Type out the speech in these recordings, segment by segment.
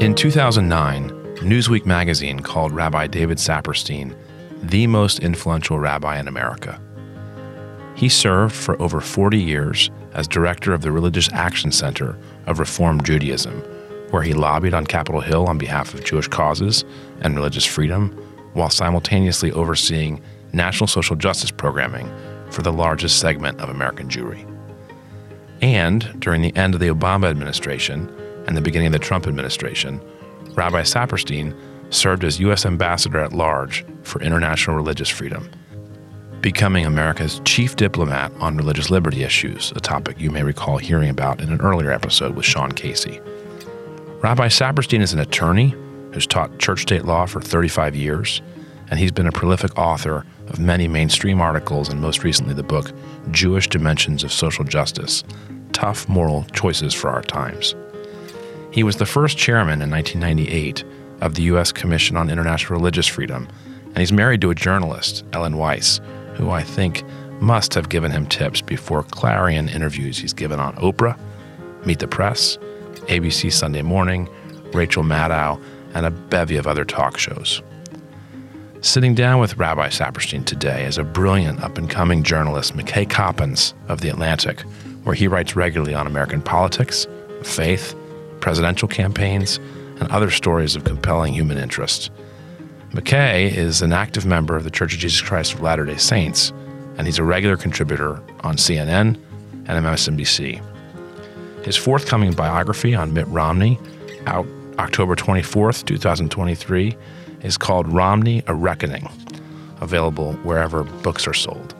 In 2009, Newsweek magazine called Rabbi David Saperstein the most influential rabbi in America. He served for over 40 years as director of the Religious Action Center of Reform Judaism, where he lobbied on Capitol Hill on behalf of Jewish causes and religious freedom, while simultaneously overseeing national social justice programming for the largest segment of American Jewry. And during the end of the Obama administration and the beginning of the Trump administration, Rabbi Saperstein served as U.S. Ambassador at Large for International Religious Freedom, becoming America's chief diplomat on religious liberty issues, a topic you may recall hearing about in an earlier episode with Shaun Casey. Rabbi Saperstein is an attorney who's taught church state law for 35 years, and he's been a prolific author of many mainstream articles and most recently the book Jewish Dimensions of Social Justice Tough Moral Choices for Our Times. He was the first chairman in 1998 of the U.S. Commission on International Religious Freedom, and he's married to a journalist, Ellen Weiss, who I think must have given him tips before clarion interviews he's given on Oprah, Meet the Press, ABC Sunday Morning, Rachel Maddow, and a bevy of other talk shows. Sitting down with Rabbi Saperstein today is a brilliant up and coming journalist, McKay Coppins of The Atlantic, where he writes regularly on American politics, faith, presidential campaigns, and other stories of compelling human interest. McKay is an active member of the Church of Jesus Christ of Latter day Saints, and he's a regular contributor on CNN and MSNBC. His forthcoming biography on Mitt Romney, out October 24th, 2023, is called Romney A Reckoning, available wherever books are sold.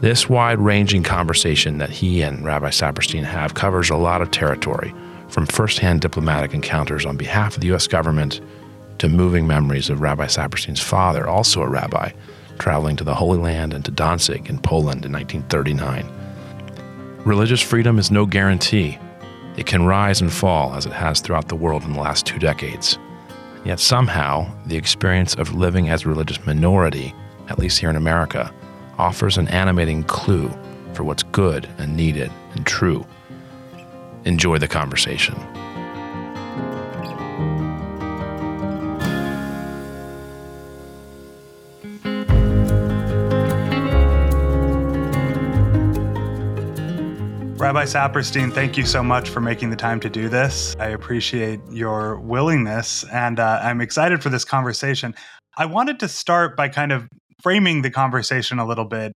This wide ranging conversation that he and Rabbi Saperstein have covers a lot of territory from firsthand diplomatic encounters on behalf of the U.S. government to moving memories of Rabbi Saperstein's father, also a rabbi, traveling to the Holy Land and to Danzig in Poland in 1939. Religious freedom is no guarantee. It can rise and fall as it has throughout the world in the last two decades. Yet somehow, the experience of living as a religious minority, at least here in America, offers an animating clue for what's good and needed and true Enjoy the conversation. Rabbi Saperstein, thank you so much for making the time to do this. I appreciate your willingness, and uh, I'm excited for this conversation. I wanted to start by kind of framing the conversation a little bit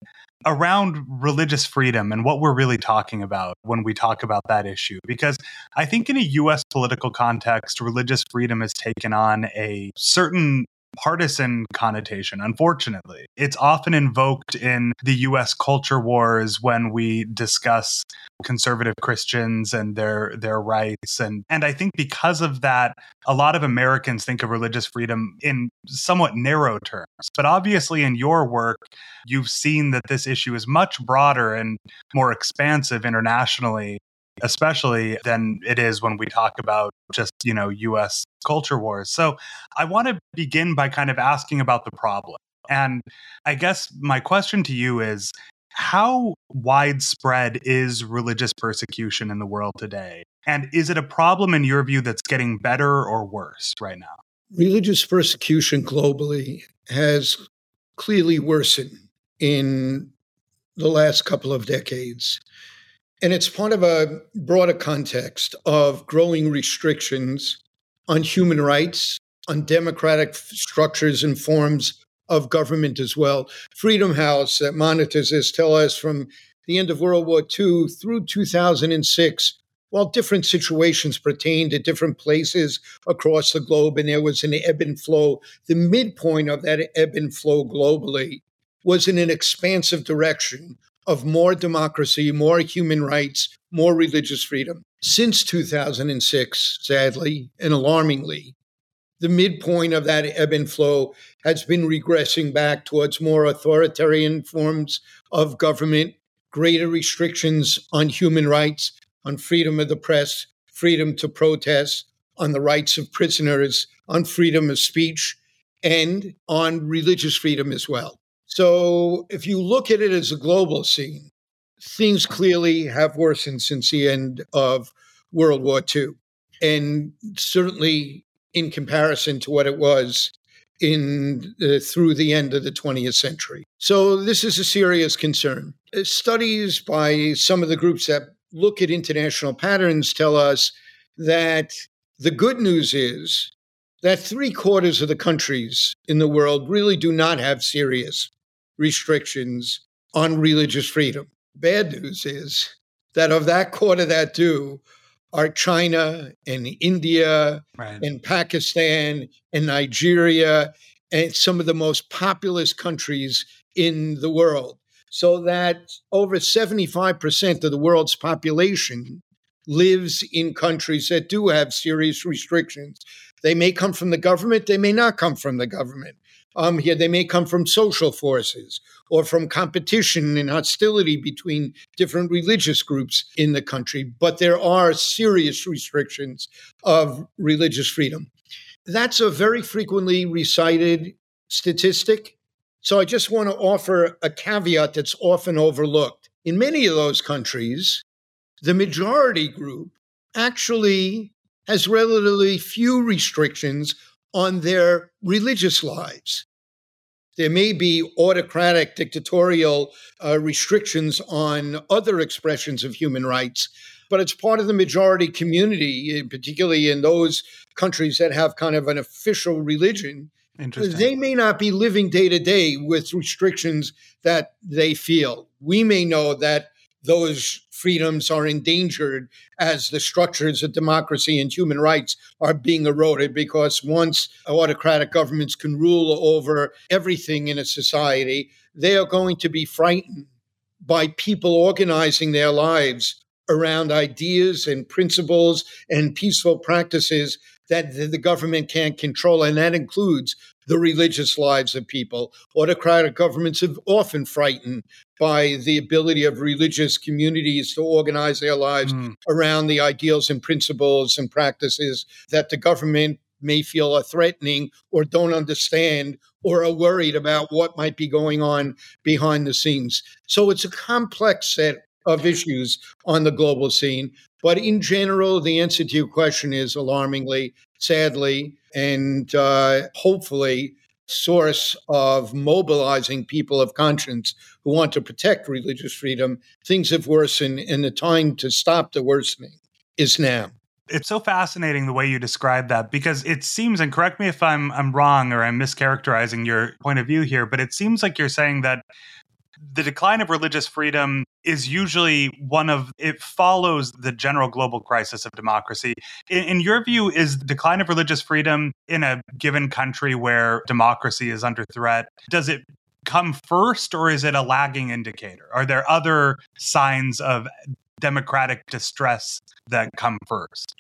around religious freedom and what we're really talking about when we talk about that issue. Because I think in a US political context, religious freedom has taken on a certain partisan connotation, unfortunately. It's often invoked in the US culture wars when we discuss conservative Christians and their their rights and and I think because of that a lot of Americans think of religious freedom in somewhat narrow terms. But obviously in your work you've seen that this issue is much broader and more expansive internationally especially than it is when we talk about just, you know, US culture wars. So I want to begin by kind of asking about the problem. And I guess my question to you is how widespread is religious persecution in the world today? And is it a problem in your view that's getting better or worse right now? Religious persecution globally has clearly worsened in the last couple of decades. And it's part of a broader context of growing restrictions on human rights, on democratic structures and forms of government as well. Freedom House that monitors this tell us from the end of World War II through 2006, while different situations pertained to different places across the globe, and there was an ebb and flow, the midpoint of that ebb and flow globally was in an expansive direction of more democracy, more human rights, more religious freedom. Since 2006, sadly and alarmingly, the midpoint of that ebb and flow has been regressing back towards more authoritarian forms of government, greater restrictions on human rights, on freedom of the press, freedom to protest, on the rights of prisoners, on freedom of speech, and on religious freedom as well. So if you look at it as a global scene, things clearly have worsened since the end of World War II. and certainly in comparison to what it was in uh, through the end of the 20th century. So this is a serious concern. Uh, studies by some of the groups that look at international patterns tell us that the good news is that three quarters of the countries in the world really do not have serious restrictions on religious freedom. Bad news is that of that quarter that do are China and India right. and Pakistan and Nigeria and some of the most populous countries in the world. So that over 75% of the world's population lives in countries that do have serious restrictions. They may come from the government, they may not come from the government. Um, here, they may come from social forces or from competition and hostility between different religious groups in the country, but there are serious restrictions of religious freedom. That's a very frequently recited statistic. So I just want to offer a caveat that's often overlooked. In many of those countries, the majority group actually has relatively few restrictions on their religious lives. There may be autocratic, dictatorial uh, restrictions on other expressions of human rights, but it's part of the majority community, particularly in those countries that have kind of an official religion. They may not be living day to day with restrictions that they feel. We may know that those freedoms are endangered as the structures of democracy and human rights are being eroded because once autocratic governments can rule over everything in a society, they are going to be frightened by people organizing their lives around ideas and principles and peaceful practices that the government can't control. And that includes the religious lives of people. Autocratic governments have often frightened by the ability of religious communities to organize their lives mm. around the ideals and principles and practices that the government may feel are threatening or don't understand or are worried about what might be going on behind the scenes. So it's a complex set of issues on the global scene. But in general, the answer to your question is alarmingly, sadly, and uh, hopefully source of mobilizing people of conscience who want to protect religious freedom. Things have worsened, and the time to stop the worsening is now. It's so fascinating the way you describe that because it seems, and correct me if I'm I'm wrong or I'm mischaracterizing your point of view here, but it seems like you're saying that the decline of religious freedom is usually one of it follows the general global crisis of democracy. In, in, your view is the decline of religious freedom in a given country where democracy is under threat does it come first or is it a lagging indicator? Are there other signs of democratic distress that come first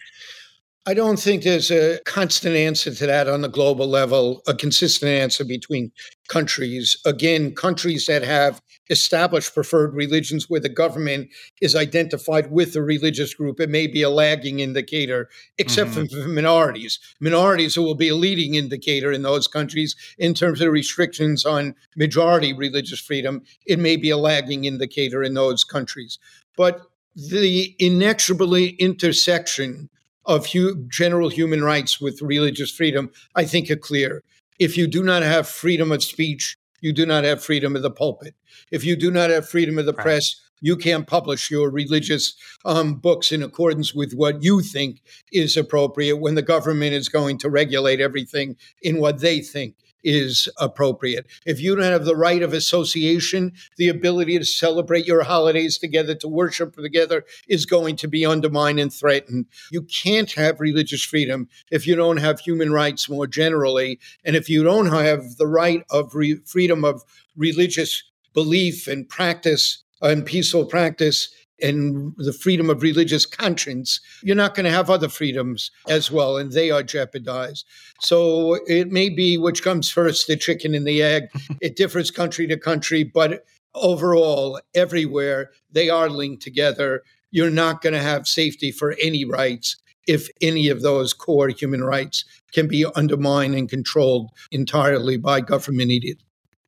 I don't think there's a constant answer to that on the global level, a consistent answer between countries. Again, countries that have established preferred religions where the government is identified with the religious group, it may be a lagging indicator, except mm-hmm. for minorities. Minorities will be a leading indicator in those countries in terms of restrictions on majority religious freedom. It may be a lagging indicator in those countries. But the inexorably intersection of hu- general human rights with religious freedom, I think are clear. If you do not have freedom of speech, you do not have freedom of the pulpit. If you do not have freedom of the right. press, you can't publish your religious um, books in accordance with what you think is appropriate when the government is going to regulate everything in what they think is appropriate. If you don't have the right of association, the ability to celebrate your holidays together, to worship together, is going to be undermined and threatened. You can't have religious freedom if you don't have human rights more generally. And if you don't have the right of re- freedom of religious belief and practice and peaceful practice and the freedom of religious conscience, you're not going to have other freedoms as well, and they are jeopardized. So it may be which comes first, the chicken and the egg. it differs country to country, but overall, everywhere, they are linked together. You're not going to have safety for any rights if any of those core human rights can be undermined and controlled entirely by government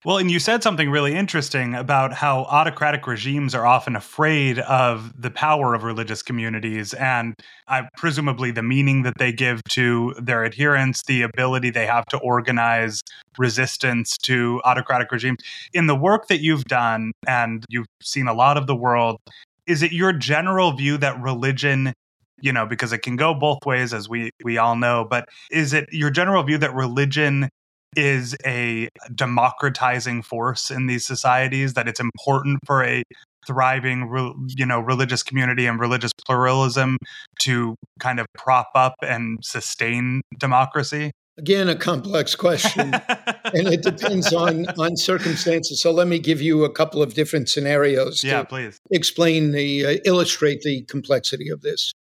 Well, and you said something really interesting about how autocratic regimes are often afraid of the power of religious communities and uh, presumably the meaning that they give to their adherents, the ability they have to organize resistance to autocratic regimes. In the work that you've done, and you've seen a lot of the world, is it your general view that religion you know because it can go both ways as we we all know but is it your general view that religion is a democratizing force in these societies that it's important for a thriving you know religious community and religious pluralism to kind of prop up and sustain democracy? Again a complex question and it depends on on circumstances. So let me give you a couple of different scenarios yeah please. explain the uh, illustrate the complexity of this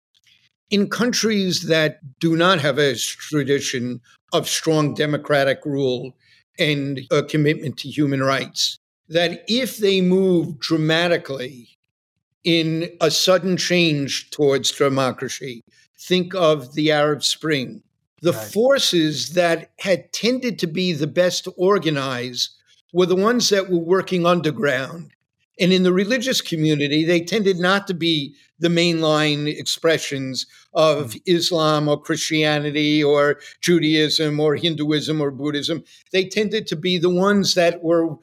in countries that do not have a tradition of strong democratic rule and a commitment to human rights, that if they move dramatically in a sudden change towards democracy, think of the Arab Spring, the right. forces that had tended to be the best organized were the ones that were working underground and in the religious community, they tended not to be the mainline expressions of mm. Islam or Christianity or Judaism or Hinduism or Buddhism. They tended to be the ones that were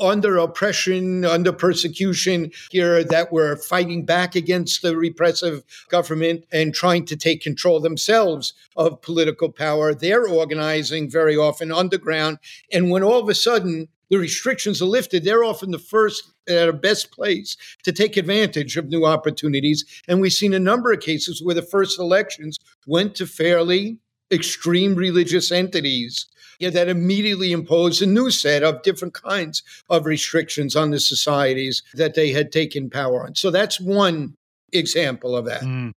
under oppression, under persecution here, that were fighting back against the repressive government and trying to take control themselves of political power. They're organizing very often underground. And when all of a sudden the restrictions are lifted, they're often the first at a best place to take advantage of new opportunities. And we've seen a number of cases where the first elections went to fairly extreme religious entities yeah, that immediately imposed a new set of different kinds of restrictions on the societies that they had taken power on. So that's one example of that. Mm.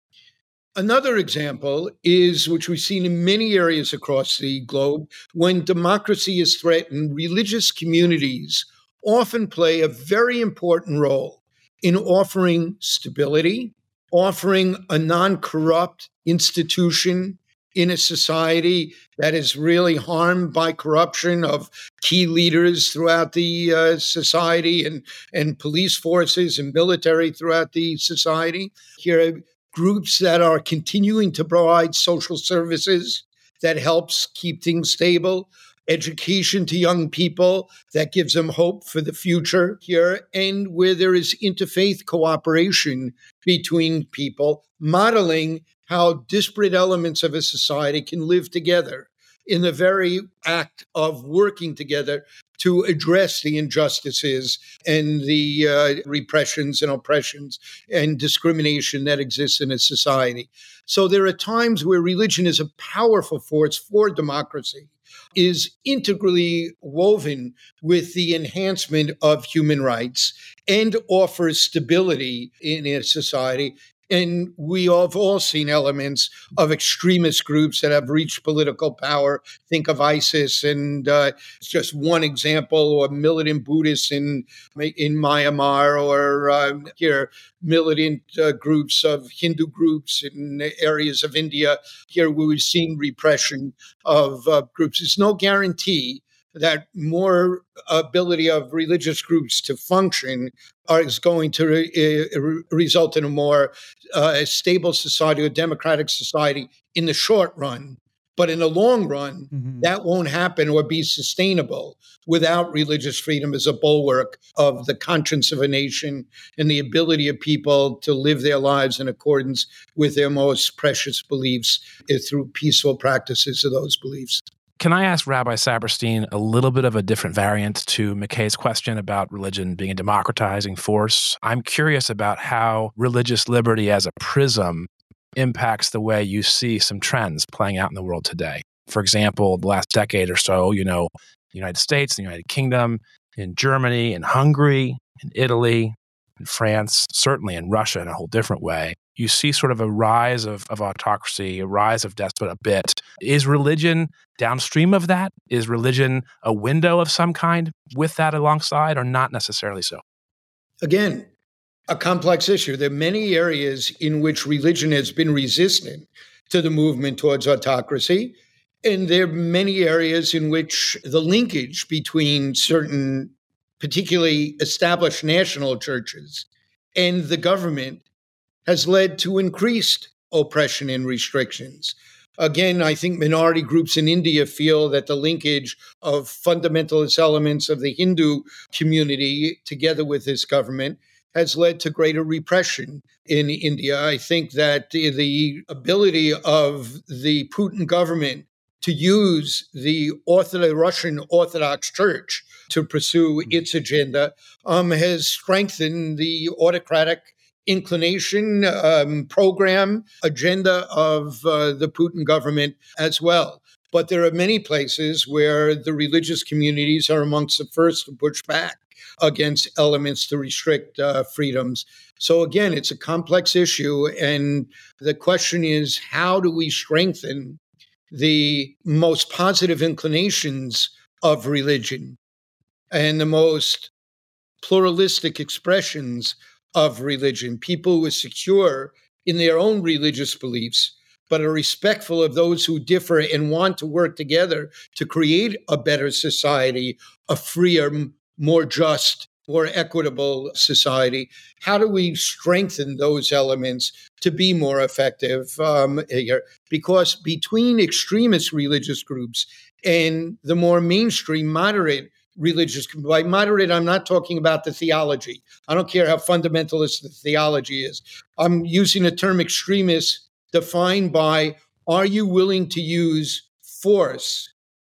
Another example is, which we've seen in many areas across the globe, when democracy is threatened, religious communities often play a very important role in offering stability, offering a non corrupt institution in a society that is really harmed by corruption of key leaders throughout the uh, society and, and police forces and military throughout the society. Here are groups that are continuing to provide social services that helps keep things stable education to young people that gives them hope for the future here, and where there is interfaith cooperation between people, modeling how disparate elements of a society can live together in the very act of working together to address the injustices and the uh, repressions and oppressions and discrimination that exists in a society. So there are times where religion is a powerful force for democracy is integrally woven with the enhancement of human rights and offers stability in a society and we have all seen elements of extremist groups that have reached political power. Think of ISIS, and uh, it's just one example, or militant Buddhists in in Myanmar, or uh, here militant uh, groups of Hindu groups in areas of India. Here we've seen repression of uh, groups. It's no guarantee that more ability of religious groups to function is going to re- re- result in a more uh, stable society or democratic society in the short run. But in the long run, mm-hmm. that won't happen or be sustainable without religious freedom as a bulwark of the conscience of a nation and the ability of people to live their lives in accordance with their most precious beliefs eh, through peaceful practices of those beliefs. Can I ask Rabbi Saperstein a little bit of a different variant to McKay's question about religion being a democratizing force? I'm curious about how religious liberty as a prism impacts the way you see some trends playing out in the world today. For example, the last decade or so, you know, the United States, the United Kingdom, in Germany, in Hungary, in Italy, in France, certainly in Russia in a whole different way. You see sort of a rise of, of autocracy, a rise of despot a bit. Is religion downstream of that? Is religion a window of some kind with that alongside, or not necessarily so? Again, a complex issue. There are many areas in which religion has been resistant to the movement towards autocracy. And there are many areas in which the linkage between certain, particularly established national churches, and the government has led to increased oppression and restrictions. Again, I think minority groups in India feel that the linkage of fundamentalist elements of the Hindu community together with this government has led to greater repression in India. I think that the ability of the Putin government to use the Orthodox, Russian Orthodox Church to pursue its agenda um, has strengthened the autocratic inclination, um, program, agenda of uh, the Putin government as well. But there are many places where the religious communities are amongst the first to push back against elements to restrict uh, freedoms. So, again, it's a complex issue. And the question is how do we strengthen the most positive inclinations of religion and the most pluralistic expressions of religion, people who are secure in their own religious beliefs, but are respectful of those who differ and want to work together to create a better society, a freer, more just, more equitable society. How do we strengthen those elements to be more effective um, here? Because between extremist religious groups and the more mainstream moderate religious. By moderate, I'm not talking about the theology. I don't care how fundamentalist the theology is. I'm using the term extremist defined by are you willing to use force,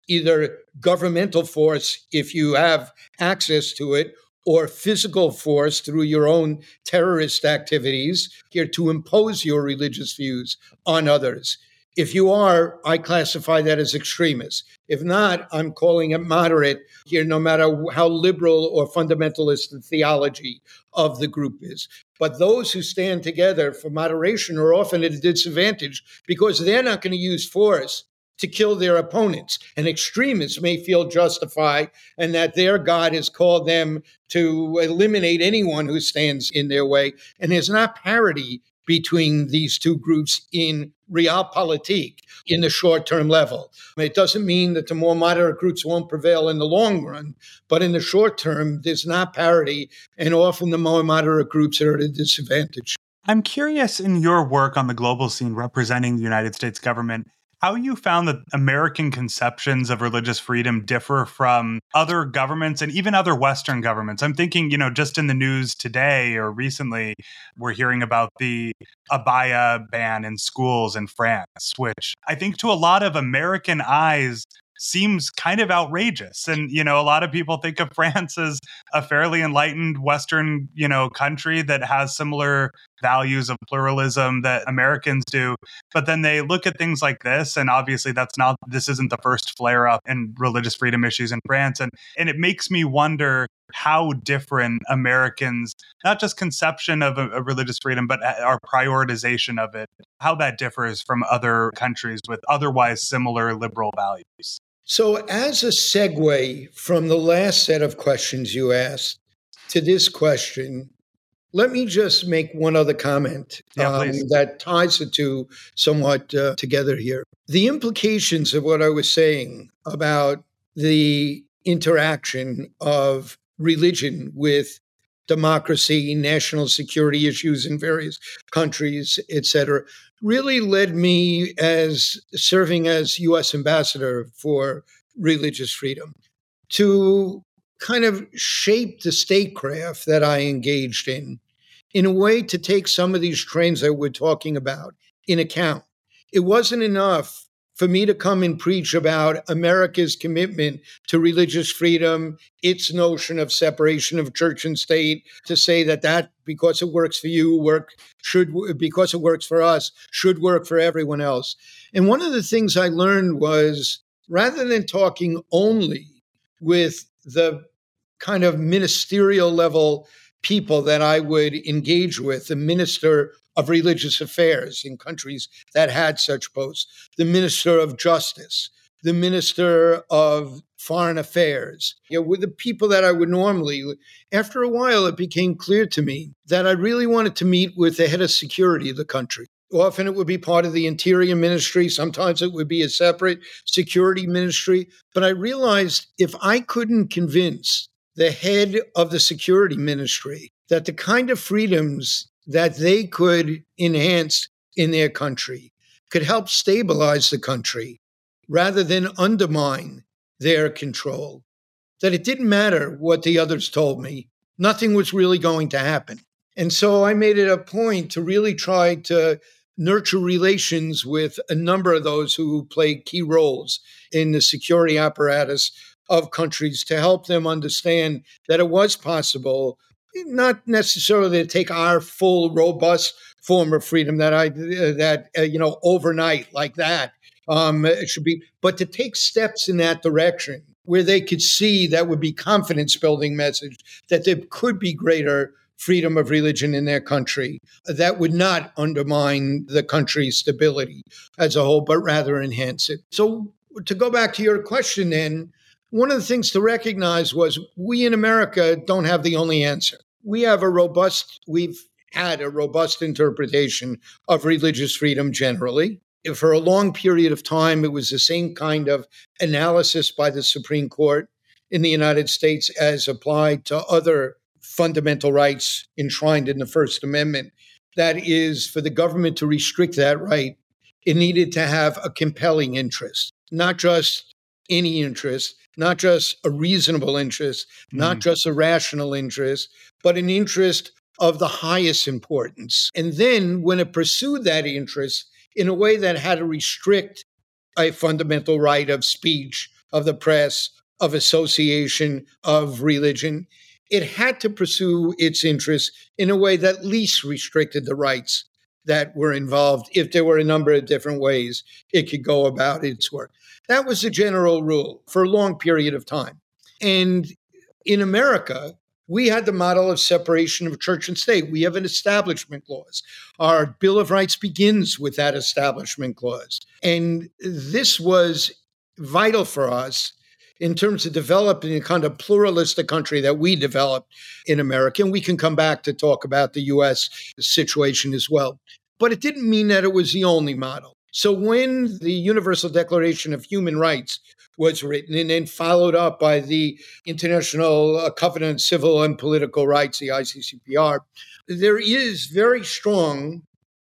either governmental force if you have access to it, or physical force through your own terrorist activities here to impose your religious views on others. If you are, I classify that as extremist. If not, I'm calling it moderate here, no matter how liberal or fundamentalist the theology of the group is. But those who stand together for moderation are often at a disadvantage because they're not going to use force to kill their opponents. And extremists may feel justified and that their God has called them to eliminate anyone who stands in their way. And there's not parity between these two groups in realpolitik in the short term level. It doesn't mean that the more moderate groups won't prevail in the long run, but in the short term, there's not parity, and often the more moderate groups are at a disadvantage. I'm curious in your work on the global scene representing the United States government how you found that American conceptions of religious freedom differ from other governments and even other Western governments. I'm thinking, you know, just in the news today or recently, we're hearing about the abaya ban in schools in France, which I think to a lot of American eyes seems kind of outrageous. And, you know, a lot of people think of France as a fairly enlightened Western, you know, country that has similar values of pluralism that Americans do. But then they look at things like this, and obviously that's not, this isn't the first flare up in religious freedom issues in France. And, and it makes me wonder how different Americans, not just conception of a, a religious freedom, but our prioritization of it, how that differs from other countries with otherwise similar liberal values. So, as a segue from the last set of questions you asked to this question, let me just make one other comment yeah, um, that ties the two somewhat uh, together here. The implications of what I was saying about the interaction of religion with democracy, national security issues in various countries, et cetera, really led me as serving as U.S. ambassador for religious freedom to kind of shape the statecraft that I engaged in, in a way to take some of these trends that we're talking about in account. It wasn't enough for me to come and preach about America's commitment to religious freedom, its notion of separation of church and state, to say that that because it works for you, work should because it works for us should work for everyone else. And one of the things I learned was rather than talking only with the kind of ministerial level people that I would engage with, the minister of religious affairs in countries that had such posts, the minister of justice, the minister of foreign affairs, you know, with the people that I would normally. After a while, it became clear to me that I really wanted to meet with the head of security of the country Often it would be part of the interior ministry. Sometimes it would be a separate security ministry. But I realized if I couldn't convince the head of the security ministry that the kind of freedoms that they could enhance in their country could help stabilize the country rather than undermine their control, that it didn't matter what the others told me. Nothing was really going to happen. And so I made it a point to really try to nurture relations with a number of those who played key roles in the security apparatus of countries to help them understand that it was possible not necessarily to take our full robust form of freedom that i that uh, you know overnight like that um, it should be but to take steps in that direction where they could see that would be confidence building message that there could be greater freedom of religion in their country that would not undermine the country's stability as a whole, but rather enhance it. So, to go back to your question, then, one of the things to recognize was we in America don't have the only answer. We have a robust, we've had a robust interpretation of religious freedom generally. For a long period of time, it was the same kind of analysis by the Supreme Court in the United States as applied to other fundamental rights enshrined in the First Amendment. That is, for the government to restrict that right, it needed to have a compelling interest, not just any interest, not just a reasonable interest, mm. not just a rational interest, but an interest of the highest importance. And then when it pursued that interest in a way that had to restrict a fundamental right of speech, of the press, of association, of religion, it had to pursue its interests in a way that least restricted the rights that were involved. If there were a number of different ways it could go about its work, that was the general rule for a long period of time. And in America, we had the model of separation of church and state. We have an establishment clause. Our Bill of Rights begins with that establishment clause. And this was vital for us in terms of developing a kind of pluralistic country that we developed in America. And we can come back to talk about the US situation as well. But it didn't mean that it was the only model. So when the Universal Declaration of Human Rights was written and then followed up by the International uh, Covenant on Civil and Political Rights, the ICCPR, there is very strong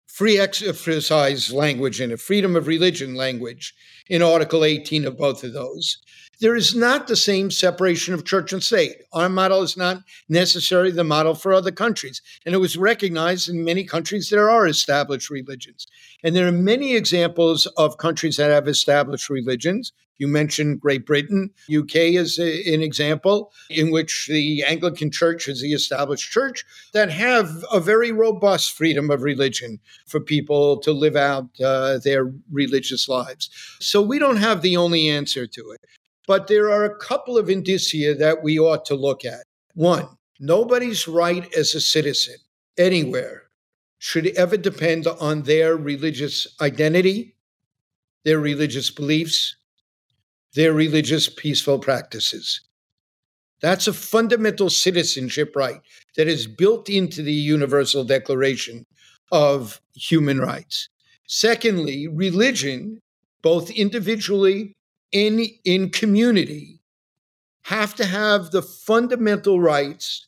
free exercise language and a freedom of religion language in Article 18 of both of those there is not the same separation of church and state. Our model is not necessarily the model for other countries. And it was recognized in many countries there are established religions. And there are many examples of countries that have established religions. You mentioned Great Britain. UK is a, an example in which the Anglican Church is the established church that have a very robust freedom of religion for people to live out uh, their religious lives. So we don't have the only answer to it. But there are a couple of indicia that we ought to look at. One, nobody's right as a citizen anywhere should ever depend on their religious identity, their religious beliefs, their religious peaceful practices. That's a fundamental citizenship right that is built into the Universal Declaration of Human Rights. Secondly, religion, both individually in in community have to have the fundamental rights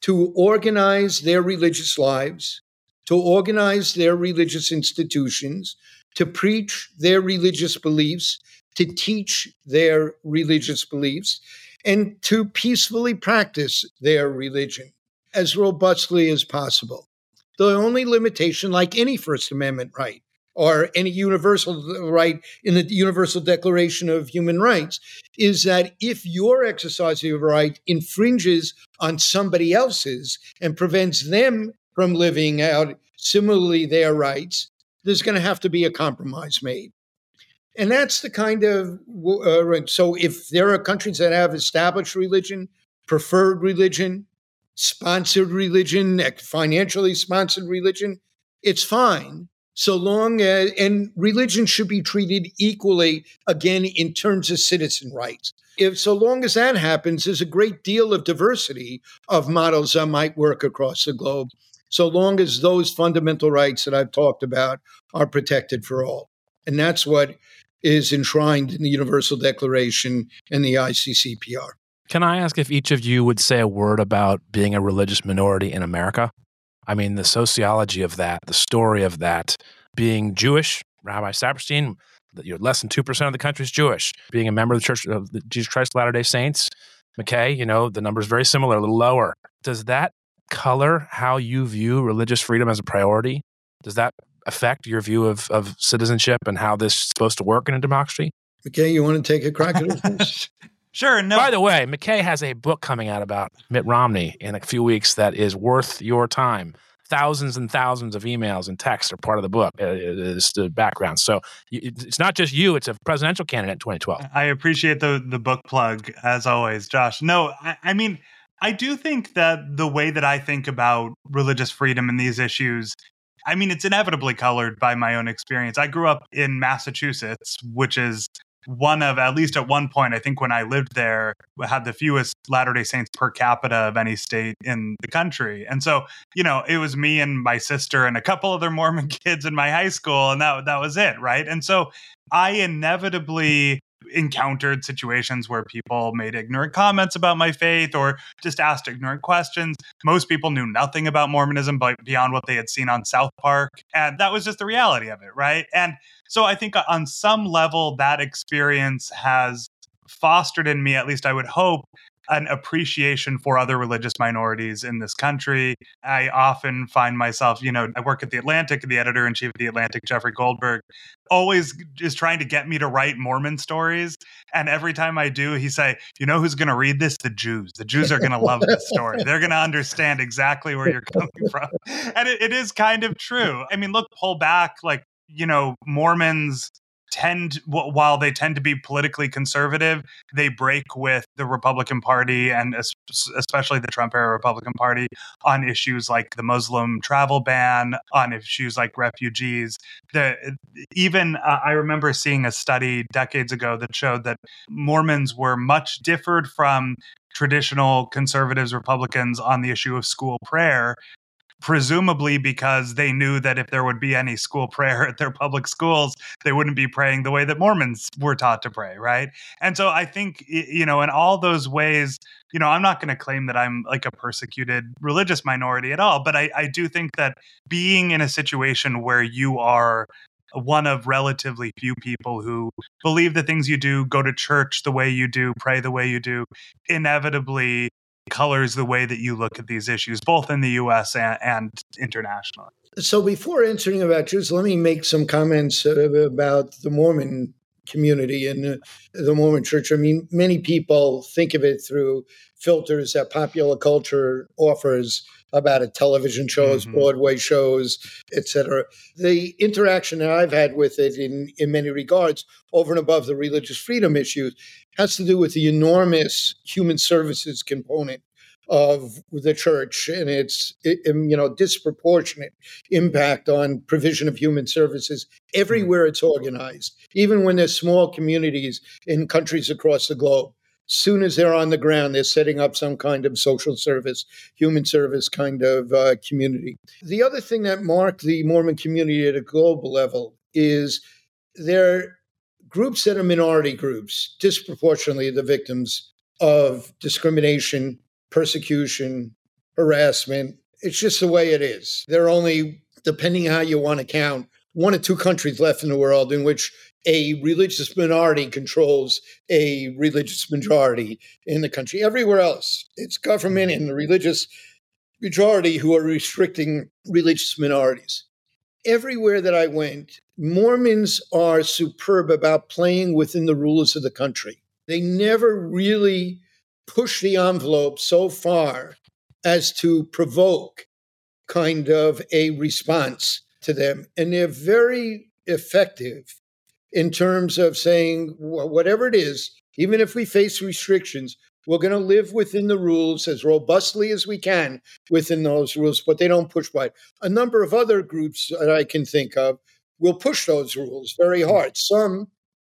to organize their religious lives, to organize their religious institutions, to preach their religious beliefs, to teach their religious beliefs, and to peacefully practice their religion as robustly as possible. The only limitation, like any First Amendment right, or any universal right in the Universal Declaration of Human Rights is that if your exercise of a right infringes on somebody else's and prevents them from living out similarly their rights, there's going to have to be a compromise made. And that's the kind of uh, so if there are countries that have established religion, preferred religion, sponsored religion, financially sponsored religion, it's fine so long as, and religion should be treated equally, again, in terms of citizen rights. If so long as that happens, there's a great deal of diversity of models that might work across the globe. so long as those fundamental rights that I've talked about are protected for all. And that's what is enshrined in the Universal Declaration and the ICCPR. Can I ask if each of you would say a word about being a religious minority in America? I mean, the sociology of that, the story of that, being Jewish, Rabbi Saperstein, you're less than 2% of the country is Jewish. Being a member of the Church of the Jesus Christ Latter day Saints, McKay, you know, the number is very similar, a little lower. Does that color how you view religious freedom as a priority? Does that affect your view of, of citizenship and how this is supposed to work in a democracy? McKay, you want to take a crack at this? Sure. No. By the way, McKay has a book coming out about Mitt Romney in a few weeks that is worth your time thousands and thousands of emails and texts are part of the book. Uh, it's the background. So it's not just you; it's a presidential candidate in 2012. I appreciate the the book plug as always, Josh. No, I, I mean. I do think that the way that I think about religious freedom and these issues I mean, it's inevitably colored by my own experience. I grew up in Massachusetts, which is one of at least at one point i think when i lived there had the fewest latter day saints per capita of any state in the country. And so you know it was me and my sister and a couple other mormon kids in my high school and that that was it right? And so i inevitably encountered situations where people made ignorant comments about my faith or just asked ignorant questions. Most people knew nothing about Mormonism but beyond what they had seen on South Park. And that was just the reality of it, right? And so I think uh, on some level, that experience has fostered in me, at least I would hope, an appreciation for other religious minorities in this country. I often find myself, you know, I work at The Atlantic, the editor in chief of The Atlantic, Jeffrey Goldberg, always is trying to get me to write Mormon stories. And every time I do, he say, you know who's going to read this? The Jews. The Jews are going to love this story. They're going to understand exactly where you're coming from. And it, it is kind of true. I mean, look, pull back like you know Mormons tend while they tend to be politically conservative they break with the republican party and especially the trump era republican party on issues like the muslim travel ban on issues like refugees. The even uh, i remember seeing a study decades ago that showed that mormons were much differed from traditional conservatives republicans on the issue of school prayer presumably because they knew that if there would be any school prayer at their public schools, they wouldn't be praying the way that Mormons were taught to pray, right? And so I think, you know, in all those ways, you know, I'm not going to claim that I'm like a persecuted religious minority at all, but I, I do think that being in a situation where you are one of relatively few people who believe the things you do, go to church the way you do, pray the way you do, inevitably colors the way that you look at these issues, both in the US and, and internationally. So, before answering about Jews, let me make some comments uh, about the Mormon community and uh, the Mormon church. I mean, many people think of it through filters that popular culture offers about it television shows mm-hmm. broadway shows etc the interaction that i've had with it in, in many regards over and above the religious freedom issues has to do with the enormous human services component of the church and its you know disproportionate impact on provision of human services everywhere it's organized. Even when there's small communities in countries across the globe soon as they're on the ground they're setting up some kind of social service human service kind of uh, community the other thing that marked the mormon community at a global level is they're groups that are minority groups disproportionately the victims of discrimination persecution, harassment. It's just the way it is. There are only, depending how you want to count, one or two countries left in the world in which a religious minority controls a religious majority in the country. Everywhere else, it's government and the religious majority who are restricting religious minorities. Everywhere that I went, Mormons are superb about playing within the rules of the country. They never really push the envelope so far as to provoke kind of a response to them. And they're very effective in terms of saying, whatever it is, even if we face restrictions, we're going to live within the rules as robustly as we can within those rules, but they don't push wide. A number of other groups that I can think of will push those rules very mm. hard. Some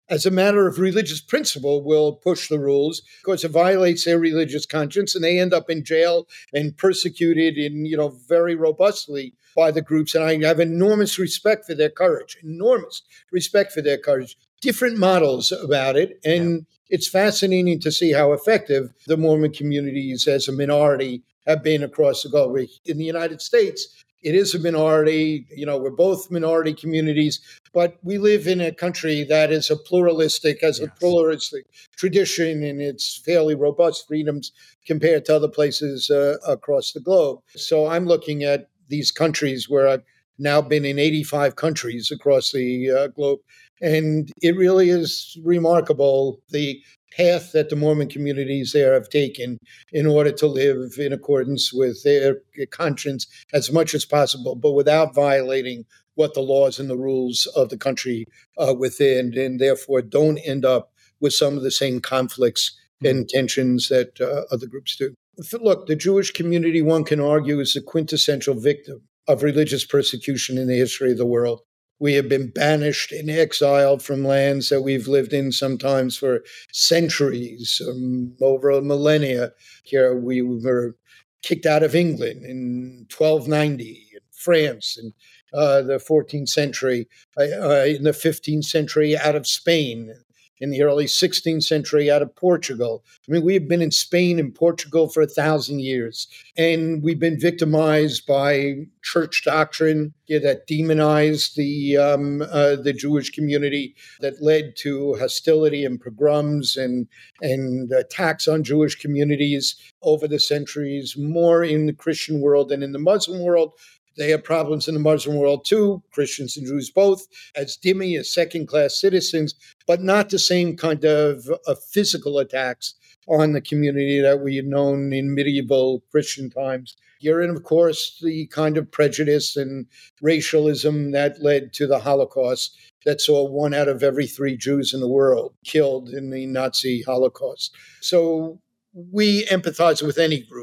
as a matter of religious principle, will push the rules because it violates their religious conscience, and they end up in jail and persecuted, in you know, very robustly by the groups. And I have enormous respect for their courage, enormous respect for their courage. Different models about it, and yeah. it's fascinating to see how effective the Mormon communities as a minority have been across the globe. In the United States, it is a minority. You know, we're both minority communities, but we live in a country that is a pluralistic, has yes. a pluralistic tradition, and it's fairly robust freedoms compared to other places uh, across the globe. So I'm looking at these countries where I've now been in 85 countries across the uh, globe, and it really is remarkable the path that the Mormon communities there have taken in order to live in accordance with their conscience as much as possible, but without violating what the laws and the rules of the country are within, and therefore don't end up with some of the same conflicts and mm-hmm. tensions that uh, other groups do. Look, the Jewish community, one can argue, is the quintessential victim of religious persecution in the history of the world. We have been banished and exiled from lands that we've lived in sometimes for centuries, um, over a millennia. Here we were kicked out of England in 1290, in France in uh, the 14th century, uh, uh in the 15th century out of Spain, in the early 16th century out of Portugal. I mean, we have been in Spain and Portugal for a thousand years, and we've been victimized by church doctrine yeah, that demonized the um, uh, the Jewish community, that led to hostility and pogroms and and attacks on Jewish communities over the centuries, more in the Christian world than in the Muslim world. They have problems in the Muslim world too, Christians and Jews both, as dhimmi, as second class citizens, but not the same kind of, of physical attacks on the community that we had known in medieval Christian times. You're in, of course, the kind of prejudice and racialism that led to the Holocaust that saw one out of every three Jews in the world killed in the Nazi Holocaust. So we empathize with any group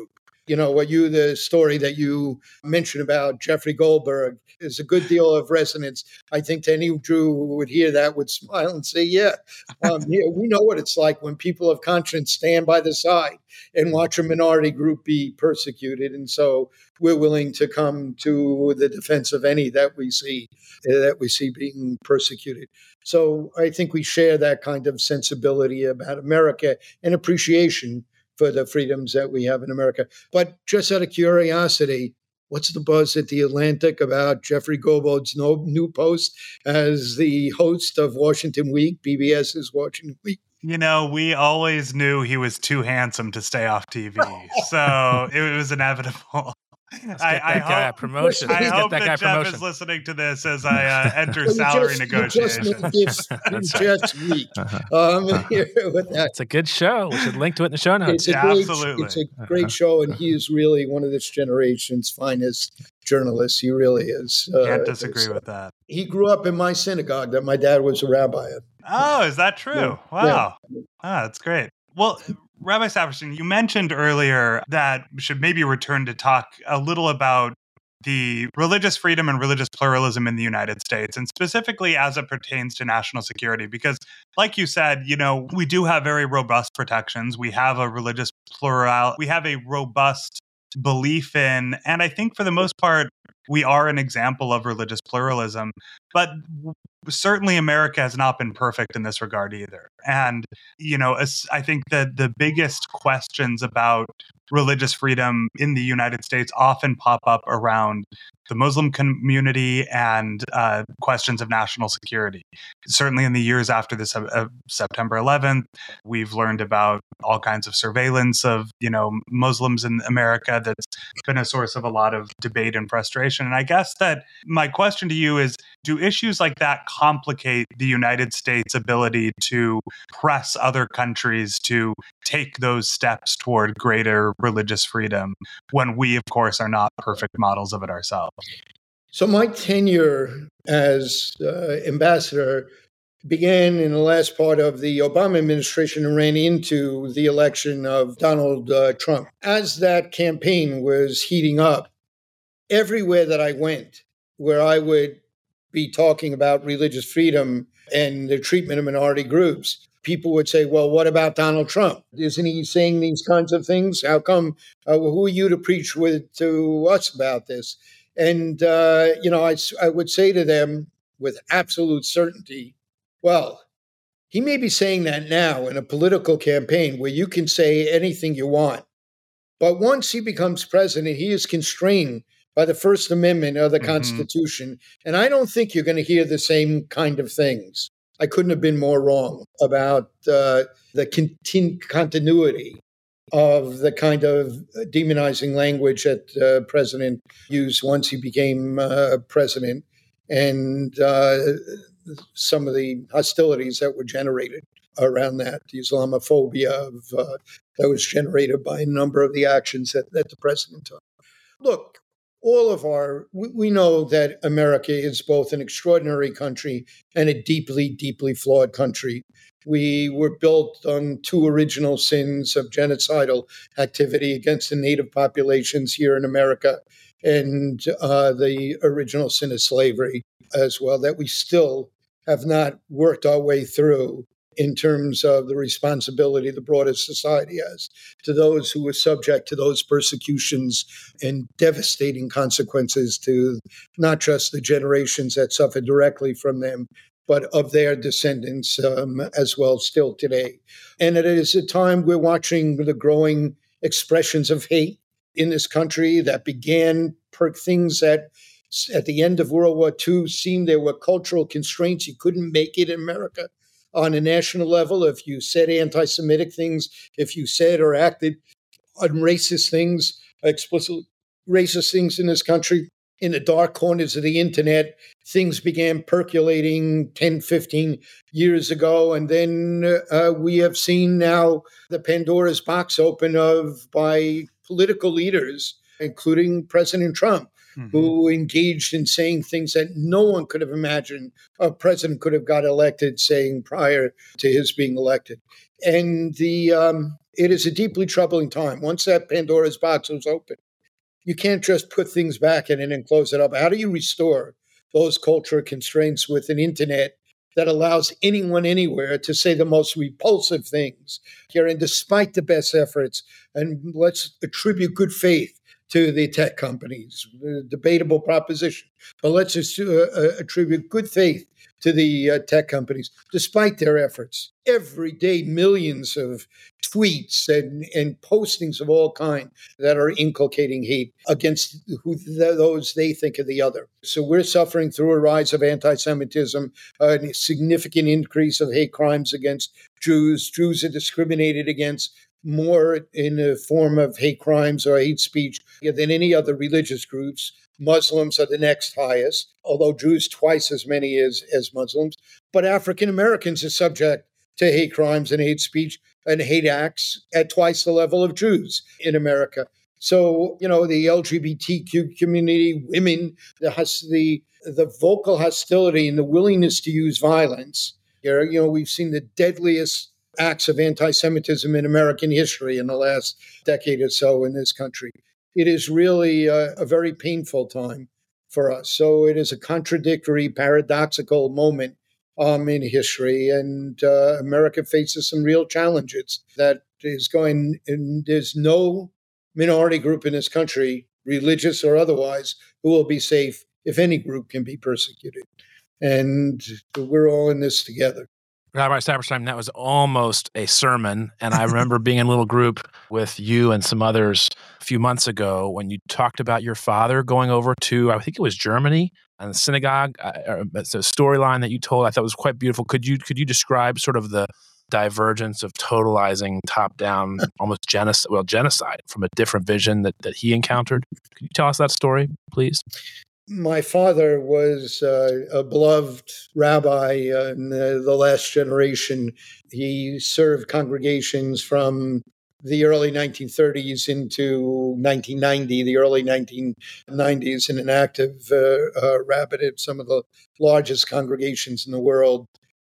you know, what you, the story that you mentioned about Jeffrey Goldberg is a good deal of resonance. I think to any Jew who would hear that would smile and say, yeah, um, yeah, we know what it's like when people of conscience stand by the side and watch a minority group be persecuted. And so we're willing to come to the defense of any that we see, uh, that we see being persecuted. So I think we share that kind of sensibility about America and appreciation for the freedoms that we have in America. But just out of curiosity, what's the buzz at the Atlantic about Jeffrey Goldberg's new post as the host of Washington Week, PBS's Washington Week? You know, we always knew he was too handsome to stay off TV, so it was inevitable. I, I hope, promotion. I hope that, that Jeff promotion. is listening to this as I uh, enter salary just, negotiations. Just, just week. Uh-huh. Um, It's a good show. We should link to it in the show notes. It's a yeah, great, absolutely. It's a great uh-huh. show, and he is really one of this generation's finest journalists. He really is. Uh, Can't disagree with that. He grew up in my synagogue that my dad was a rabbi at. Oh, is that true? Yeah. Wow. Yeah. Ah, that's great. Well, Rabbi Saperstein, you mentioned earlier that we should maybe return to talk a little about the religious freedom and religious pluralism in the United States, and specifically as it pertains to national security. Because, like you said, you know, we do have very robust protections. We have a religious plural, we have a robust belief in, and I think for the most part, we are an example of religious pluralism. But certainly America has not been perfect in this regard either. And, you know, I think that the biggest questions about religious freedom in the United States often pop up around the Muslim community and uh, questions of national security. Certainly, in the years after this uh, September 11th, we've learned about all kinds of surveillance of you know Muslims in America. That's been a source of a lot of debate and frustration. And I guess that my question to you is: Do issues like that complicate the United States' ability to press other countries to take those steps toward greater religious freedom when we, of course, are not perfect models of it ourselves? So, my tenure as uh, ambassador began in the last part of the Obama administration and ran into the election of Donald uh, Trump. As that campaign was heating up, everywhere that I went, where I would be talking about religious freedom and the treatment of minority groups, people would say, well, what about Donald Trump? Isn't he saying these kinds of things? How come? Uh, who are you to preach with to us about this? And, uh, you know, I, I would say to them with absolute certainty, well, he may be saying that now in a political campaign where you can say anything you want. But once he becomes president, he is constrained by the First Amendment of the mm-hmm. Constitution. And I don't think you're going to hear the same kind of things. I couldn't have been more wrong about uh, the con- continuity of the kind of demonizing language that uh, President used once he became uh, president and uh, some of the hostilities that were generated around that, the Islamophobia of, uh, that was generated by a number of the actions that, that the president took. Look, all of our, we, know that America is both an extraordinary country and a deeply, deeply flawed country. We were built on two original sins of genocidal activity against the native populations here in America and uh, the original sin of slavery as well, that we still have not worked our way through in terms of the responsibility the broader society has to those who were subject to those persecutions and devastating consequences to not just the generations that suffered directly from them, but of their descendants um, as well still today. And it is a time we're watching the growing expressions of hate in this country that began per things that at the end of World War II seemed there were cultural constraints. You couldn't make it in America on a national level if you said anti Semitic things, if you said or acted on racist things, explicitly racist things in this country. In the dark corners of the internet, things began percolating 10, 15 years ago. And then uh, we have seen now the Pandora's box open of by political leaders, including President Trump, mm-hmm. who engaged in saying things that no one could have imagined a president could have got elected saying prior to his being elected. And the um, it is a deeply troubling time. Once that Pandora's box was open, you can't just put things back in it and close it up. How do you restore those cultural constraints with an internet that allows anyone anywhere to say the most repulsive things here. And despite the best efforts, and let's attribute good faith to the tech companies. debatable proposition. But let's uh, uh, attribute good faith to the uh, tech companies, despite their efforts. Every day, millions of tweets and, and postings of all kind that are inculcating hate against who those they think are the other. So we're suffering through a rise of anti-Semitism, a significant increase of hate crimes against Jews. Jews are discriminated against more in the form of hate crimes or hate speech than any other religious groups. Muslims are the next highest, although Jews twice as many as, as Muslims. But African Americans are subject to hate crimes and hate speech and hate acts at twice the level of Jews in America. So, you know, the LGBTQ community, women, the, the, the vocal hostility and the willingness to use violence. You know, we've seen the deadliest acts of anti Semitism in American history in the last decade or so in this country. It is really a, a very painful time for us. So it is a contradictory, paradoxical moment um, in history, and uh, America faces some real challenges that is going. And there's no minority group in this country, religious or otherwise, who will be safe if any group can be persecuted. And we're all in this together. Rabbi Saperstein, that was almost a sermon. And I remember being in a little group with you and some others a few months ago when you talked about your father going over to, I think it was Germany, and the synagogue. Uh, it's a storyline that you told. I thought was quite beautiful. Could you could you describe sort of the divergence of totalizing top down almost genocide well genocide from a different vision that, that he encountered could you tell us that story please my father was uh, a beloved rabbi in the, the, last generation. He served congregations from the early 1930s into 1990, the early 1990s, in an active uh, uh, rabbit at some of the largest congregations in the world.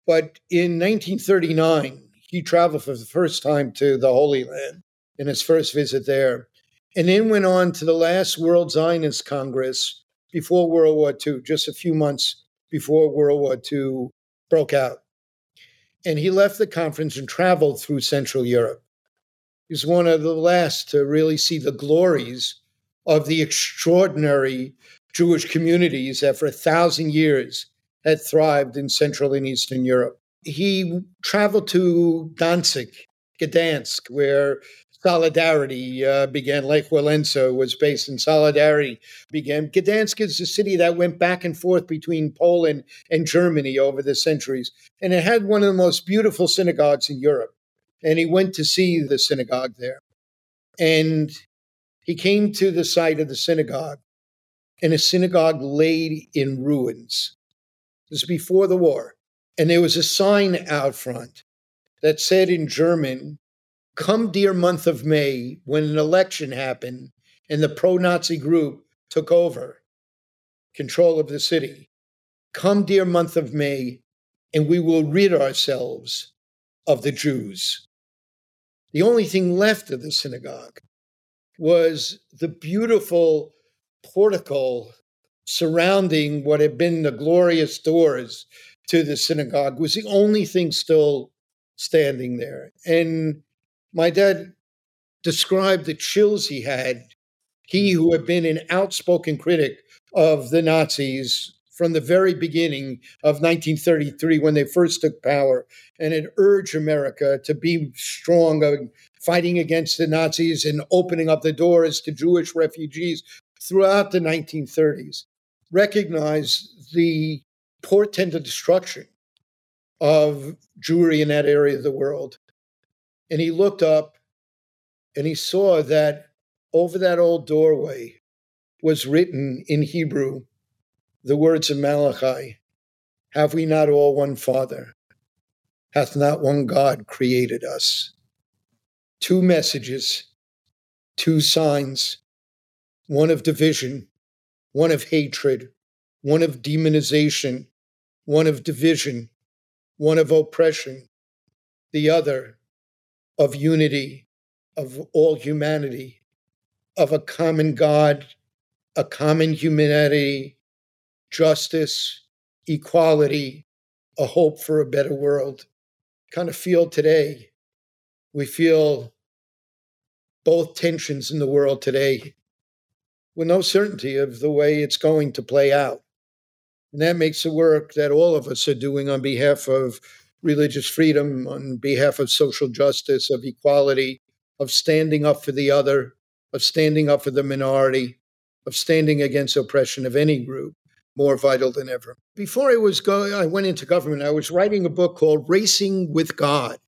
But in 1939, he traveled for the first time to the Holy Land in his first visit there, and then went on to the last World Zionist Congress before World War II, just a few months before World War II broke out. And he left the conference and traveled through Central Europe. He's one of the last to really see the glories of the extraordinary Jewish communities that for a thousand years had thrived in Central and Eastern Europe. He traveled to Danzig, Gdansk, where Solidarity uh, began. Lech Walesa was based in Solidarity began. Gdansk is a city that went back and forth between Poland and Germany over the centuries, and it had one of the most beautiful synagogues in Europe. And he went to see the synagogue there, and he came to the site of the synagogue, and a synagogue laid in ruins. This was before the war, and there was a sign out front that said in German come dear month of May, when an election happened and the pro Nazi group took over control of the city, come dear month of May, and we will rid ourselves of the Jews. The only thing left of the synagogue was the beautiful portico surrounding what had been the glorious doors to the synagogue was the only thing still standing there. And my dad described the chills he had. He, mm. who had been an outspoken critic of the Nazis from the very beginning of 1933 when they first took power and had urged America to be strong, fighting against the Nazis and opening up the doors to Jewish refugees throughout the 1930s, recognized the portent of destruction of Jewry in that area of the world and he looked up and he saw that over that old doorway was written in Hebrew the words of Malachi Have we not all one Father? Hath not one God created us? Two messages, two signs, one of division, one of hatred, one of demonization, one of division, one of oppression, the other of unity, of all humanity, of a common God, a common humanity, justice, equality, a hope for a better world. Kind of feel today, we feel both tensions in the world today with no certainty of the way it's going to play out. And that makes the work that all of us are doing on behalf of religious freedom, on behalf of social justice, of equality, of standing up for the other, of standing up for the minority, of standing against oppression of any group, more vital than ever. Before I was going, I went into government. I was writing a book called Racing with God: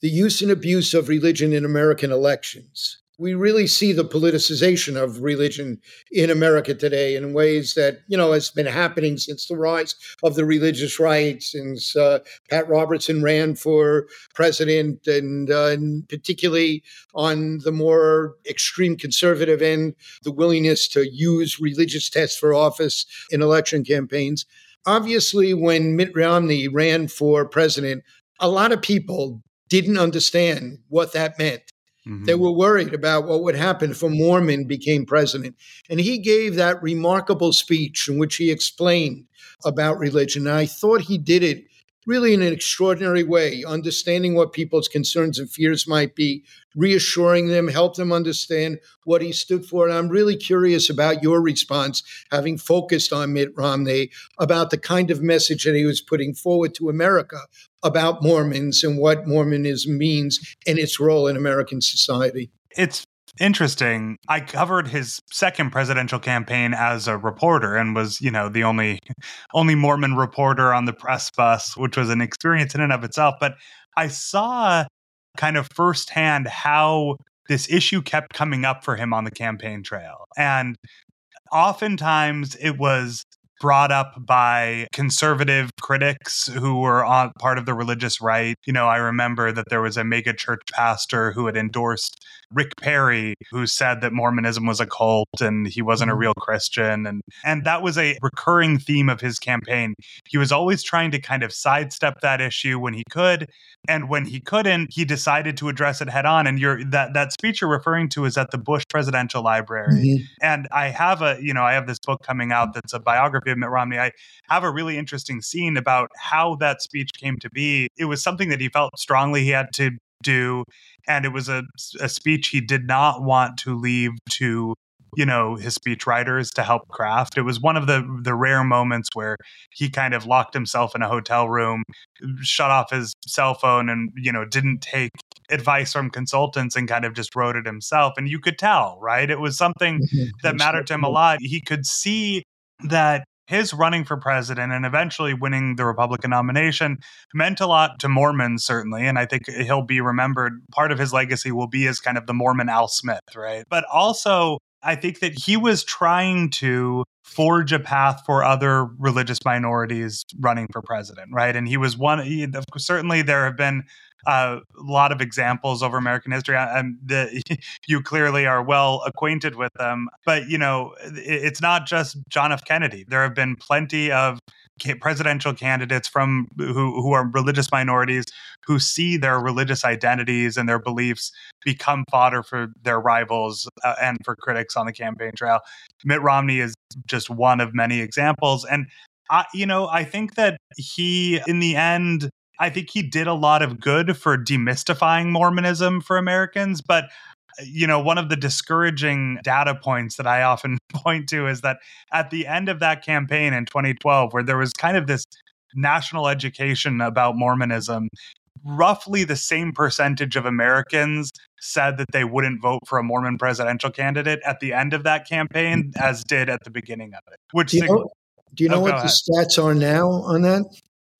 The Use and Abuse of Religion in American Elections we really see the politicization of religion in America today in ways that, you know, has been happening since the rise of the religious right, since uh, Pat Robertson ran for president, and, uh, and particularly on the more extreme conservative end, the willingness to use religious tests for office in election campaigns. Obviously, when Mitt Romney ran for president, a lot of people didn't understand what that meant. Mm-hmm. They were worried about what would happen if a Mormon became president. And he gave that remarkable speech in which he explained about religion. And I thought he did it really in an extraordinary way, understanding what people's concerns and fears might be, reassuring them, help them understand what he stood for. And I'm really curious about your response, having focused on Mitt Romney, about the kind of message that he was putting forward to America about Mormons and what Mormonism means and its role in American society. It's interesting. I covered his second presidential campaign as a reporter and was, you know, the only only Mormon reporter on the press bus, which was an experience in and of itself, but I saw kind of firsthand how this issue kept coming up for him on the campaign trail. And oftentimes it was brought up by conservative critics who were on part of the religious right. You know, I remember that there was a mega church pastor who had endorsed Rick Perry, who said that Mormonism was a cult and he wasn't a mm-hmm. real Christian. And, and that was a recurring theme of his campaign. He was always trying to kind of sidestep that issue when he could. And when he couldn't, he decided to address it head on. And you're, that, that speech you're referring to is at the Bush Presidential Library. Mm-hmm. And I have a, you know, I have this book coming out that's a biography of Mitt Romney. I have a really interesting scene about how that speech came to be. It was something that he felt strongly he had to do and it was a, a speech he did not want to leave to you know his speech writers to help craft. It was one of the the rare moments where he kind of locked himself in a hotel room shut off his cell phone and you know didn't take advice from consultants and kind of just wrote it himself and you could tell right? It was something mm-hmm. that mattered to him a lot. He could see that his running for president and eventually winning the Republican nomination meant a lot to Mormons, certainly. And I think he'll be remembered. Part of his legacy will be as kind of the Mormon Al Smith, right? But also, I think that he was trying to forge a path for other religious minorities running for president, right? And he was one. He, certainly, there have been a lot of examples over American history, and the, you clearly are well acquainted with them. But you know, it's not just John F. Kennedy. There have been plenty of presidential candidates from who who are religious minorities who see their religious identities and their beliefs become fodder for their rivals uh, and for critics on the campaign trail. Mitt Romney is just one of many examples, and I, you know, I think that he, in the end, I think he did a lot of good for demystifying Mormonism for Americans, but uh, you know, one of the discouraging data points that I often point to is that at the end of that campaign in 2012, where there was kind of this national education about Mormonism, roughly the same percentage of Americans said that they wouldn't vote for a Mormon presidential candidate at the end of that campaign as did at the beginning of it. Which do you know, do you know oh, what the stats are now on that?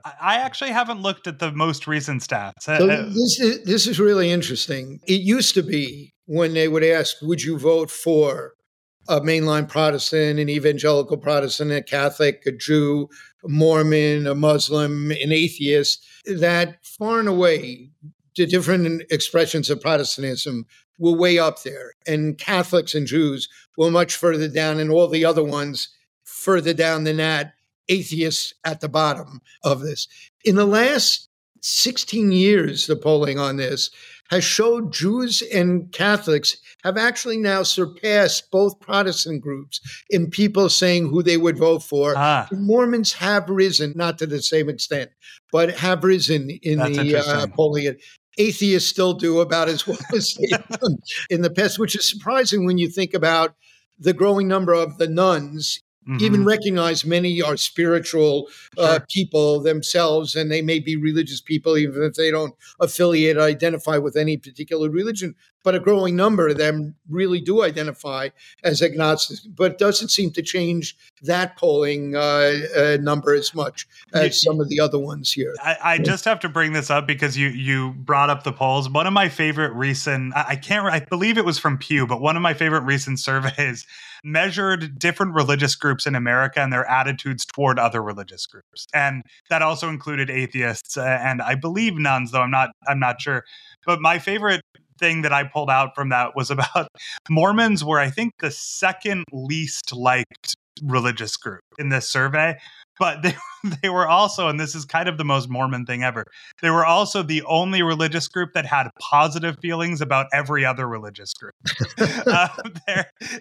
I actually haven't looked at the most recent stats. So uh, this is this is really interesting. It used to be when they would ask, "Would you vote for a mainline Protestant, an evangelical Protestant, a Catholic, a Jew, a Mormon, a Muslim, an atheist?" That far and away, the different expressions of Protestantism were way up there, and Catholics and Jews were much further down, and all the other ones further down than that atheists at the bottom of this. In the last 16 years, the polling on this has showed Jews and Catholics have actually now surpassed both Protestant groups in people saying who they would vote for. Ah. Mormons have risen, not to the same extent, but have risen in That's the uh, polling. Atheists still do about as well as they in the past, which is surprising when you think about the growing number of the nones Mm-hmm. Even recognize many are spiritual uh, sure. people themselves, and they may be religious people, even if they don't affiliate or identify with any particular religion. But a growing number of them really do identify as agnostics. But it doesn't seem to change that polling uh, uh, number as much as some of the other ones here. I, I, just have to bring this up because you you brought up the polls. One of my favorite recent, I, I can't, I believe it was from Pew, but one of my favorite recent surveys measured different religious groups in America and their attitudes toward other religious groups. And that also included atheists uh, and I believe nones, though I'm not I'm not sure. But my favorite thing that I pulled out from that was about Mormons were I think the second least liked religious group in this survey but they, they were also and this is kind of the most mormon thing ever they were also the only religious group that had positive feelings about every other religious group. Uh,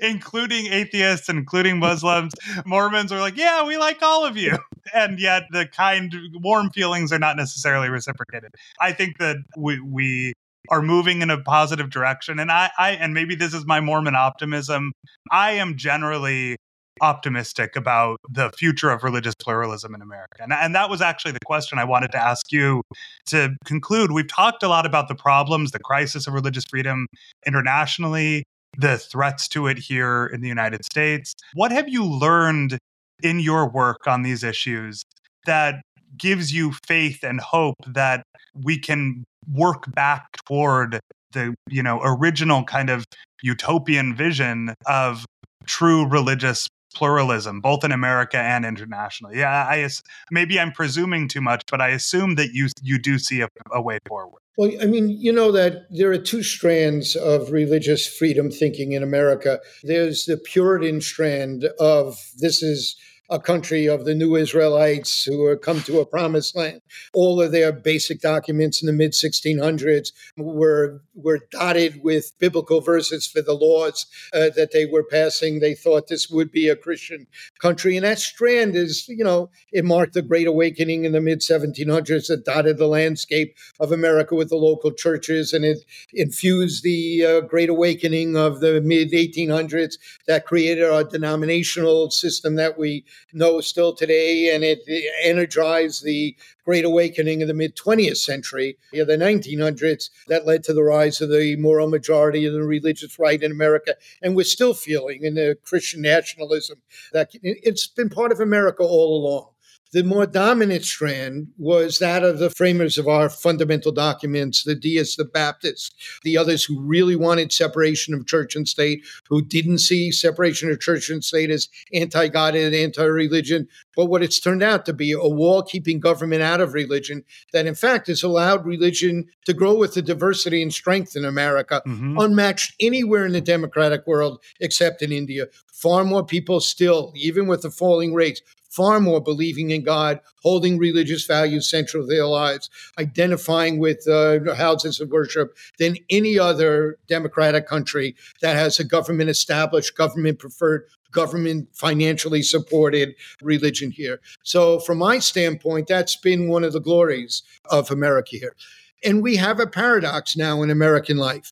including atheists including muslims mormons are like yeah we like all of you. And yet the kind warm feelings are not necessarily reciprocated. I think that we, we are moving in a positive direction and I, I and maybe this is my mormon optimism i am generally optimistic about the future of religious pluralism in America? And, and that was actually the question I wanted to ask you to conclude. We've talked a lot about the problems, the crisis of religious freedom internationally, the threats to it here in the United States. What have you learned in your work on these issues that gives you faith and hope that we can work back toward the you know original kind of utopian vision of true religious pluralism, both in America and internationally. Yeah, I maybe I'm presuming too much, but I assume that you you do see a, a way forward. Well, I mean, you know that there are two strands of religious freedom thinking in America. There's the Puritan strand of this is a country of the new Israelites who have come to a promised land. All of their basic documents in the mid 1600s were, were dotted with biblical verses for the laws uh, that they were passing. They thought this would be a Christian country. And that strand is, you know, it marked the Great Awakening in the mid 1700s that dotted the landscape of America with the local churches. And it infused the uh, Great Awakening of the mid 1800s that created our denominational system that we know still today, and it energized the Great Awakening of the mid 20th century, the 1900s, that led to the rise of the moral majority and the religious right in America. And we're still feeling in the Christian nationalism that it's been part of America all along. The more dominant strand was that of the framers of our fundamental documents, the deists, the Baptists, the others who really wanted separation of church and state, who didn't see separation of church and state as anti God and anti religion, but what it's turned out to be a wall keeping government out of religion that, in fact, has allowed religion to grow with the diversity and strength in America, mm-hmm. unmatched anywhere in the democratic world except in India. Far more people still, even with the falling rates, far more believing in God, holding religious values central to their lives, identifying with uh, houses of worship than any other democratic country that has a government established, government preferred, government financially supported religion here. So, from my standpoint, that's been one of the glories of America here. And we have a paradox now in American life.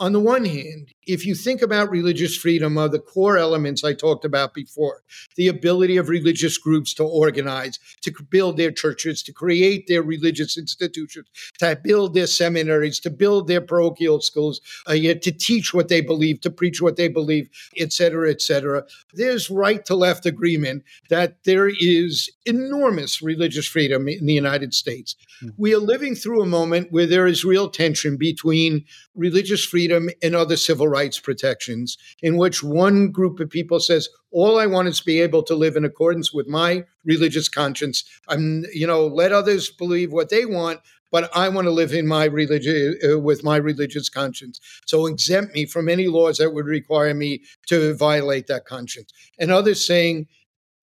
On the one hand, if you think about religious freedom are the core elements I talked about before the ability of religious groups to organize, to build their churches, to create their religious institutions, to build their seminaries, to build their parochial schools, uh, to teach what they believe, to preach what they believe, et cetera, et cetera. There's right to left agreement that there is enormous religious freedom in the United States. Mm-hmm. We are living through a moment where there is real tension between religious freedom and other civil rights rights protections, in which one group of people says, all I want is to be able to live in accordance with my religious conscience. I'm, you know, let others believe what they want, but I want to live in my religion uh, with my religious conscience. So exempt me from any laws that would require me to violate that conscience. And others saying,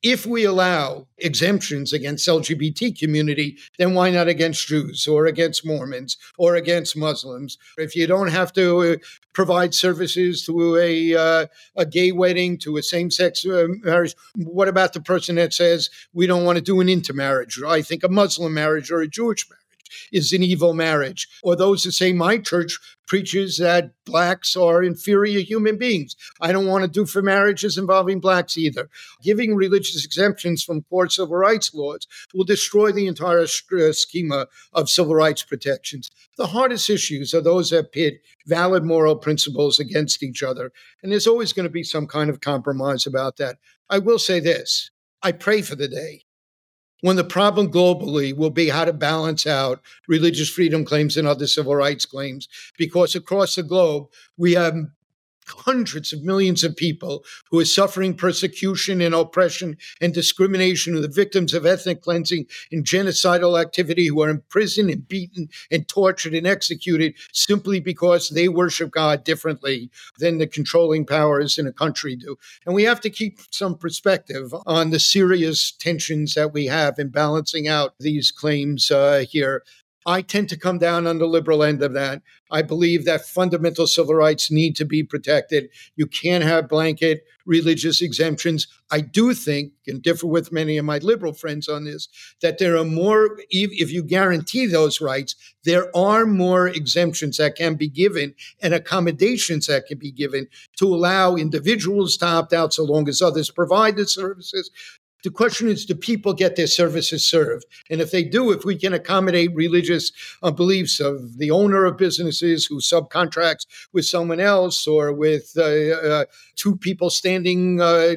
if we allow exemptions against LGBT community, then why not against Jews or against Mormons or against Muslims? If you don't have to uh, provide services to a uh, a gay wedding, to a same sex uh, marriage, what about the person that says we don't want to do an intermarriage? I think a Muslim marriage or a Jewish marriage is an evil marriage. Or those who say my church preaches that blacks are inferior human beings. I don't want to do for marriages involving blacks either. Giving religious exemptions from core civil rights laws will destroy the entire uh, schema of civil rights protections. The hardest issues are those that pit valid moral principles against each other. And there's always going to be some kind of compromise about that. I will say this I pray for the day when the problem globally will be how to balance out religious freedom claims and other civil rights claims, because across the globe, we have hundreds of millions of people who are suffering persecution and oppression and discrimination, who are the victims of ethnic cleansing and genocidal activity, who are imprisoned and beaten and tortured and executed simply because they worship God differently than the controlling powers in a country do. And we have to keep some perspective on the serious tensions that we have in balancing out these claims uh, here. I tend to come down on the liberal end of that. I believe that fundamental civil rights need to be protected. You can't have blanket religious exemptions. I do think, and differ with many of my liberal friends on this, that there are more, if you guarantee those rights, there are more exemptions that can be given and accommodations that can be given to allow individuals to opt out so long as others provide the services The question is, do people get their services served? And if they do, if we can accommodate religious uh, beliefs of the owner of businesses who subcontracts with someone else or with uh, uh, two people standing, uh,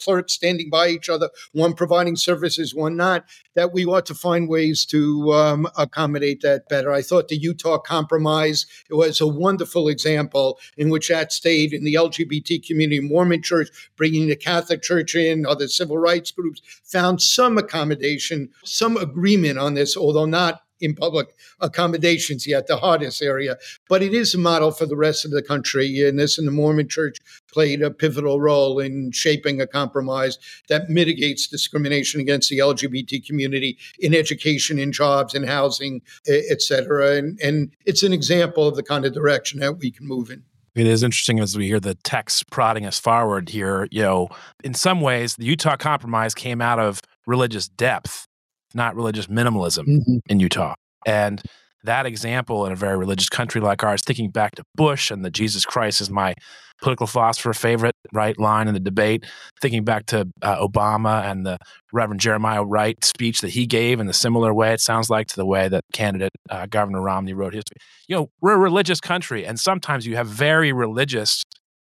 clerks standing by each other, one providing services, one not, that we ought to find ways to um, accommodate that better. I thought the Utah Compromise was a wonderful example in which that stayed in the LGBT community, Mormon Church, bringing the Catholic Church in, other civil rights groups, found some accommodation, some agreement on this, although not in public accommodations yet, the hardest area. But it is a model for the rest of the country. And this and the Mormon church played a pivotal role in shaping a compromise that mitigates discrimination against the LGBT community in education, in jobs, in housing, et cetera. And, and it's an example of the kind of direction that we can move in. It is interesting as we hear the text prodding us forward here. You know, in some ways, the Utah Compromise came out of religious depth not religious minimalism mm-hmm. in Utah. And that example in a very religious country like ours, thinking back to Bush and the Jesus Christ is my political philosopher favorite, right line in the debate, thinking back to uh, Obama and the Reverend Jeremiah Wright speech that he gave in a similar way, it sounds like to the way that candidate uh, Governor Romney wrote history. You know, we're a religious country, and sometimes you have very religious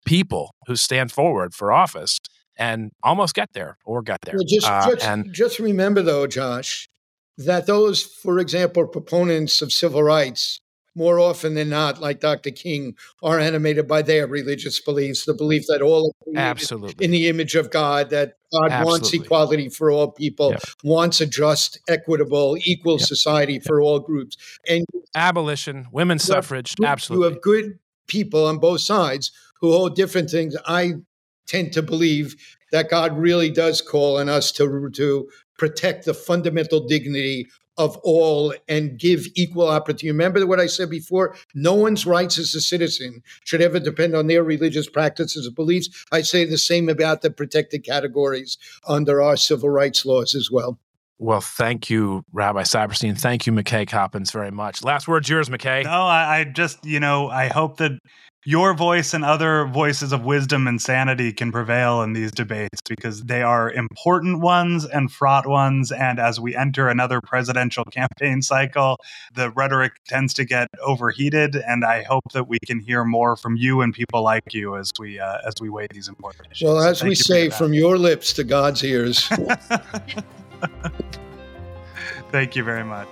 people who stand forward for office and almost get there or get there. Well, just, uh, just, and, just remember, though, Josh, that those, for example, proponents of civil rights, more often than not, like Dr. King, are animated by their religious beliefs, the belief that all absolutely in the image of God, that God absolutely. wants equality for all people, yep. wants a just, equitable, equal yep. society for all groups. And abolition, women's suffrage, good, absolutely. You have good people on both sides who hold different things. I tend to believe that God really does call on us to, to protect the fundamental dignity of all and give equal opportunity. Remember what I said before? No one's rights as a citizen should ever depend on their religious practices or beliefs. I say the same about the protected categories under our civil rights laws as well. Well, thank you, Rabbi Saperstein. Thank you, McKay Coppins, very much. Last word's yours, McKay. No, I, I just, you know, I hope that your voice and other voices of wisdom and sanity can prevail in these debates because they are important ones and fraught ones. And as we enter another presidential campaign cycle, the rhetoric tends to get overheated. And I hope that we can hear more from you and people like you as we uh, as we weigh these important issues. Well, as we say, from your lips to God's ears. Thank you very much.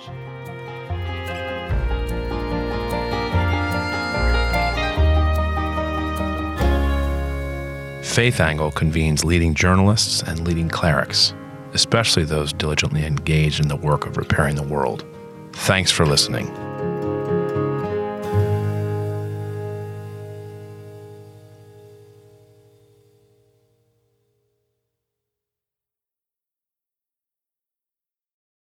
Faith Angle convenes leading journalists and leading clerics, especially those diligently engaged in the work of repairing the world. Thanks for listening.